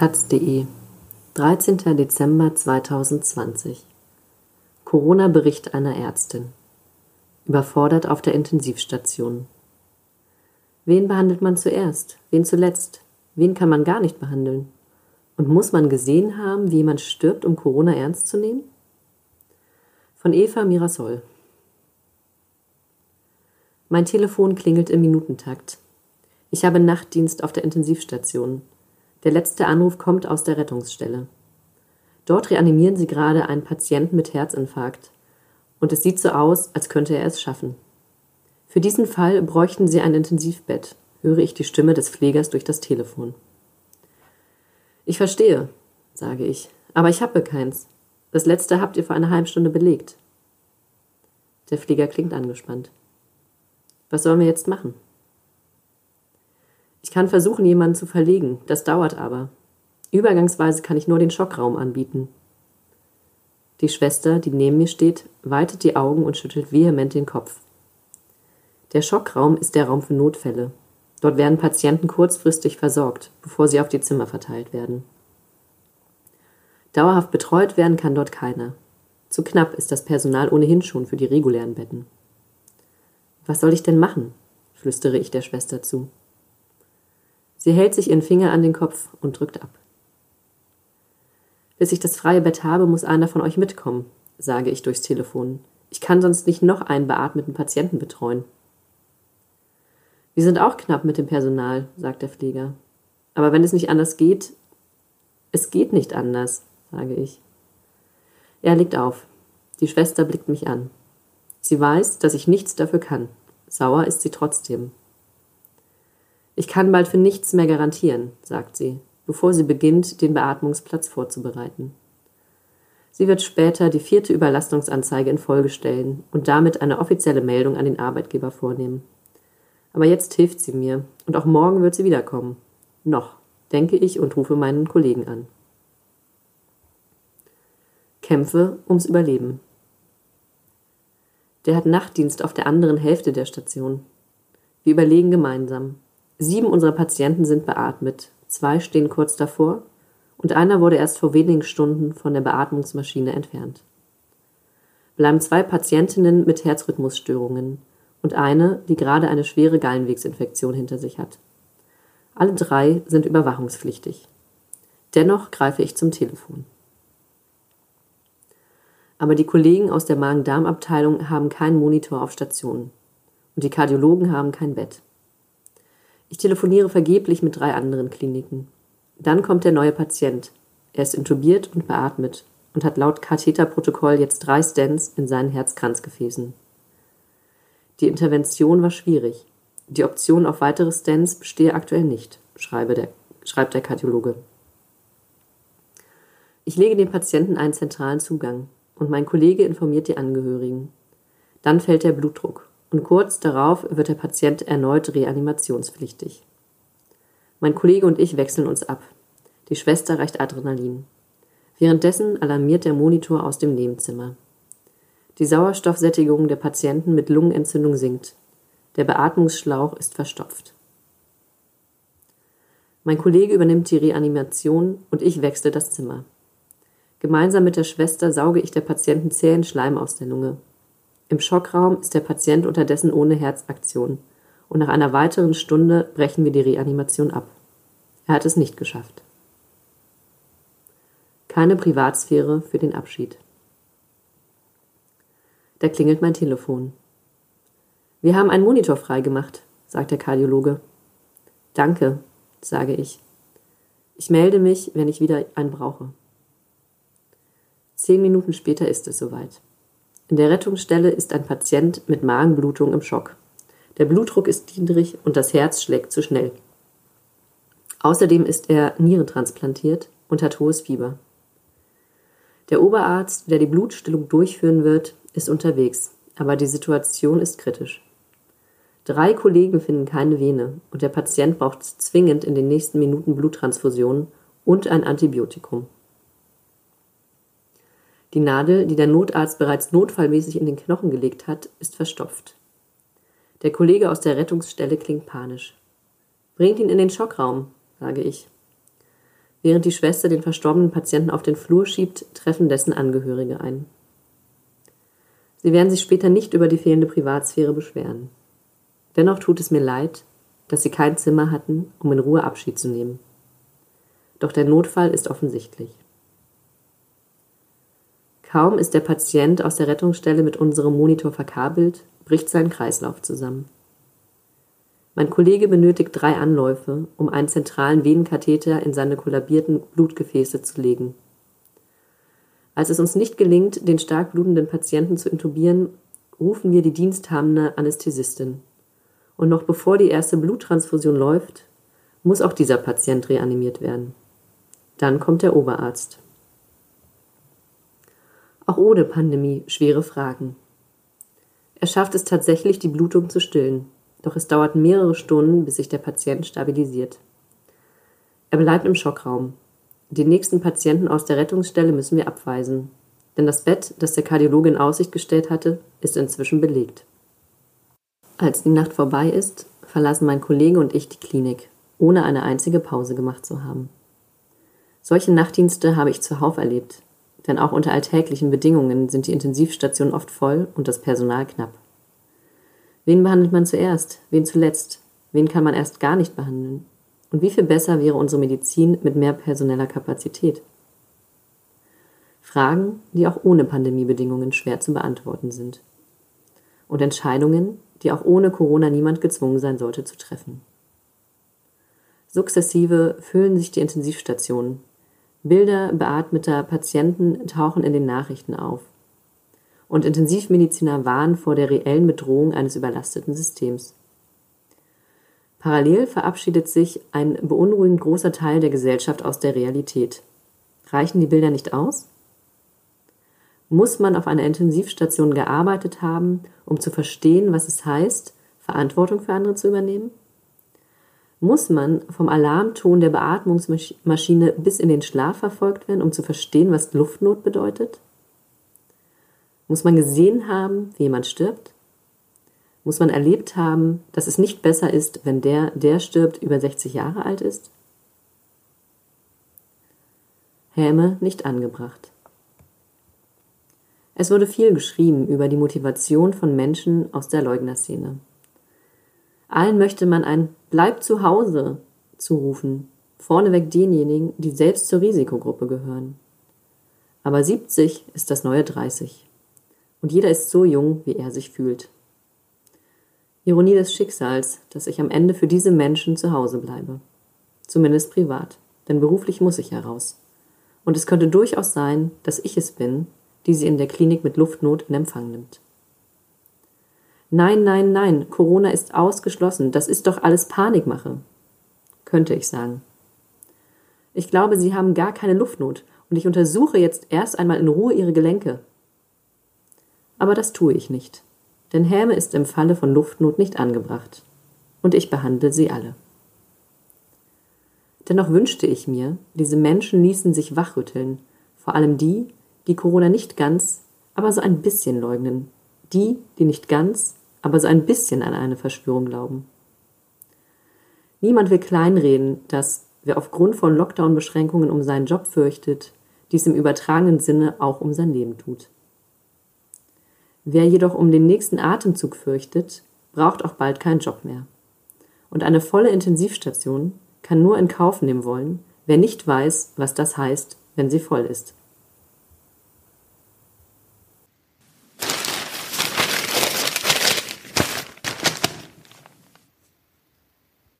taz.de 13. Dezember 2020 Corona-Bericht einer Ärztin Überfordert auf der Intensivstation Wen behandelt man zuerst? Wen zuletzt? Wen kann man gar nicht behandeln? Und muss man gesehen haben, wie jemand stirbt, um Corona ernst zu nehmen? Von Eva Mirasol Mein Telefon klingelt im Minutentakt. Ich habe Nachtdienst auf der Intensivstation. Der letzte Anruf kommt aus der Rettungsstelle. Dort reanimieren sie gerade einen Patienten mit Herzinfarkt. Und es sieht so aus, als könnte er es schaffen. Für diesen Fall bräuchten sie ein Intensivbett, höre ich die Stimme des Pflegers durch das Telefon. Ich verstehe, sage ich, aber ich habe keins. Das letzte habt ihr vor einer halben Stunde belegt. Der Pfleger klingt angespannt. Was sollen wir jetzt machen? Ich kann versuchen, jemanden zu verlegen, das dauert aber. Übergangsweise kann ich nur den Schockraum anbieten. Die Schwester, die neben mir steht, weitet die Augen und schüttelt vehement den Kopf. Der Schockraum ist der Raum für Notfälle. Dort werden Patienten kurzfristig versorgt, bevor sie auf die Zimmer verteilt werden. Dauerhaft betreut werden kann dort keiner. Zu knapp ist das Personal ohnehin schon für die regulären Betten. Was soll ich denn machen? flüstere ich der Schwester zu. Sie hält sich ihren Finger an den Kopf und drückt ab. Bis ich das freie Bett habe, muss einer von euch mitkommen, sage ich durchs Telefon. Ich kann sonst nicht noch einen beatmeten Patienten betreuen. Wir sind auch knapp mit dem Personal, sagt der Pfleger. Aber wenn es nicht anders geht, es geht nicht anders, sage ich. Er legt auf. Die Schwester blickt mich an. Sie weiß, dass ich nichts dafür kann. Sauer ist sie trotzdem. Ich kann bald für nichts mehr garantieren, sagt sie, bevor sie beginnt, den Beatmungsplatz vorzubereiten. Sie wird später die vierte Überlastungsanzeige in Folge stellen und damit eine offizielle Meldung an den Arbeitgeber vornehmen. Aber jetzt hilft sie mir und auch morgen wird sie wiederkommen. Noch, denke ich und rufe meinen Kollegen an. Kämpfe ums Überleben. Der hat Nachtdienst auf der anderen Hälfte der Station. Wir überlegen gemeinsam. Sieben unserer Patienten sind beatmet, zwei stehen kurz davor und einer wurde erst vor wenigen Stunden von der Beatmungsmaschine entfernt. Bleiben zwei Patientinnen mit Herzrhythmusstörungen und eine, die gerade eine schwere Gallenwegsinfektion hinter sich hat. Alle drei sind überwachungspflichtig. Dennoch greife ich zum Telefon. Aber die Kollegen aus der Magen-Darm-Abteilung haben keinen Monitor auf Stationen und die Kardiologen haben kein Bett. Ich telefoniere vergeblich mit drei anderen Kliniken. Dann kommt der neue Patient. Er ist intubiert und beatmet und hat laut Katheterprotokoll jetzt drei Stents in seinen Herzkranzgefäßen. Die Intervention war schwierig. Die Option auf weitere Stents bestehe aktuell nicht, der, schreibt der Kardiologe. Ich lege dem Patienten einen zentralen Zugang und mein Kollege informiert die Angehörigen. Dann fällt der Blutdruck und kurz darauf wird der Patient erneut reanimationspflichtig. Mein Kollege und ich wechseln uns ab. Die Schwester reicht Adrenalin. Währenddessen alarmiert der Monitor aus dem Nebenzimmer. Die Sauerstoffsättigung der Patienten mit Lungenentzündung sinkt. Der Beatmungsschlauch ist verstopft. Mein Kollege übernimmt die Reanimation und ich wechsle das Zimmer. Gemeinsam mit der Schwester sauge ich der Patienten zähen Schleim aus der Lunge. Im Schockraum ist der Patient unterdessen ohne Herzaktion und nach einer weiteren Stunde brechen wir die Reanimation ab. Er hat es nicht geschafft. Keine Privatsphäre für den Abschied. Da klingelt mein Telefon. Wir haben einen Monitor freigemacht, sagt der Kardiologe. Danke, sage ich. Ich melde mich, wenn ich wieder einen brauche. Zehn Minuten später ist es soweit. In der Rettungsstelle ist ein Patient mit Magenblutung im Schock. Der Blutdruck ist niedrig und das Herz schlägt zu schnell. Außerdem ist er nierentransplantiert und hat hohes Fieber. Der Oberarzt, der die Blutstillung durchführen wird, ist unterwegs, aber die Situation ist kritisch. Drei Kollegen finden keine Vene und der Patient braucht zwingend in den nächsten Minuten Bluttransfusionen und ein Antibiotikum. Die Nadel, die der Notarzt bereits notfallmäßig in den Knochen gelegt hat, ist verstopft. Der Kollege aus der Rettungsstelle klingt panisch. Bringt ihn in den Schockraum, sage ich. Während die Schwester den verstorbenen Patienten auf den Flur schiebt, treffen dessen Angehörige ein. Sie werden sich später nicht über die fehlende Privatsphäre beschweren. Dennoch tut es mir leid, dass sie kein Zimmer hatten, um in Ruhe Abschied zu nehmen. Doch der Notfall ist offensichtlich. Kaum ist der Patient aus der Rettungsstelle mit unserem Monitor verkabelt, bricht sein Kreislauf zusammen. Mein Kollege benötigt drei Anläufe, um einen zentralen Venenkatheter in seine kollabierten Blutgefäße zu legen. Als es uns nicht gelingt, den stark blutenden Patienten zu intubieren, rufen wir die diensthabende Anästhesistin. Und noch bevor die erste Bluttransfusion läuft, muss auch dieser Patient reanimiert werden. Dann kommt der Oberarzt. Auch ohne Pandemie schwere Fragen. Er schafft es tatsächlich, die Blutung zu stillen. Doch es dauert mehrere Stunden, bis sich der Patient stabilisiert. Er bleibt im Schockraum. Den nächsten Patienten aus der Rettungsstelle müssen wir abweisen, denn das Bett, das der Kardiologe in Aussicht gestellt hatte, ist inzwischen belegt. Als die Nacht vorbei ist, verlassen mein Kollege und ich die Klinik, ohne eine einzige Pause gemacht zu haben. Solche Nachtdienste habe ich zuhauf erlebt, denn auch unter alltäglichen Bedingungen sind die Intensivstationen oft voll und das Personal knapp. Wen behandelt man zuerst? Wen zuletzt? Wen kann man erst gar nicht behandeln? Und wie viel besser wäre unsere Medizin mit mehr personeller Kapazität? Fragen, die auch ohne Pandemiebedingungen schwer zu beantworten sind. Und Entscheidungen, die auch ohne Corona niemand gezwungen sein sollte zu treffen. Sukzessive füllen sich die Intensivstationen. Bilder beatmeter Patienten tauchen in den Nachrichten auf und Intensivmediziner warnen vor der reellen Bedrohung eines überlasteten Systems. Parallel verabschiedet sich ein beunruhigend großer Teil der Gesellschaft aus der Realität. Reichen die Bilder nicht aus? Muss man auf einer Intensivstation gearbeitet haben, um zu verstehen, was es heißt, Verantwortung für andere zu übernehmen? Muss man vom Alarmton der Beatmungsmaschine bis in den Schlaf verfolgt werden, um zu verstehen, was Luftnot bedeutet? Muss man gesehen haben, wie jemand stirbt? Muss man erlebt haben, dass es nicht besser ist, wenn der, der stirbt, über 60 Jahre alt ist? Häme nicht angebracht. Es wurde viel geschrieben über die Motivation von Menschen aus der Leugnerszene. Allen möchte man ein Bleib zu Hause zurufen, vorneweg denjenigen, die selbst zur Risikogruppe gehören. Aber 70 ist das neue 30 und jeder ist so jung, wie er sich fühlt. Ironie des Schicksals, dass ich am Ende für diese Menschen zu Hause bleibe. Zumindest privat, denn beruflich muss ich heraus. Und es könnte durchaus sein, dass ich es bin, die sie in der Klinik mit Luftnot in Empfang nimmt. Nein, nein, nein, Corona ist ausgeschlossen, das ist doch alles Panikmache, könnte ich sagen. Ich glaube, Sie haben gar keine Luftnot. Und ich untersuche jetzt erst einmal in Ruhe Ihre Gelenke, aber das tue ich nicht, denn Häme ist im Falle von Luftnot nicht angebracht, und ich behandle sie alle. Dennoch wünschte ich mir, diese Menschen ließen sich wachrütteln, vor allem die, die Corona nicht ganz, aber so ein bisschen leugnen, die, die nicht ganz, aber so ein bisschen an eine Verschwörung glauben. Niemand will kleinreden, dass, wer aufgrund von Lockdown-Beschränkungen um seinen Job fürchtet, dies im übertragenen Sinne auch um sein Leben tut. Wer jedoch um den nächsten Atemzug fürchtet, braucht auch bald keinen Job mehr. Und eine volle Intensivstation kann nur in Kauf nehmen wollen, wer nicht weiß, was das heißt, wenn sie voll ist.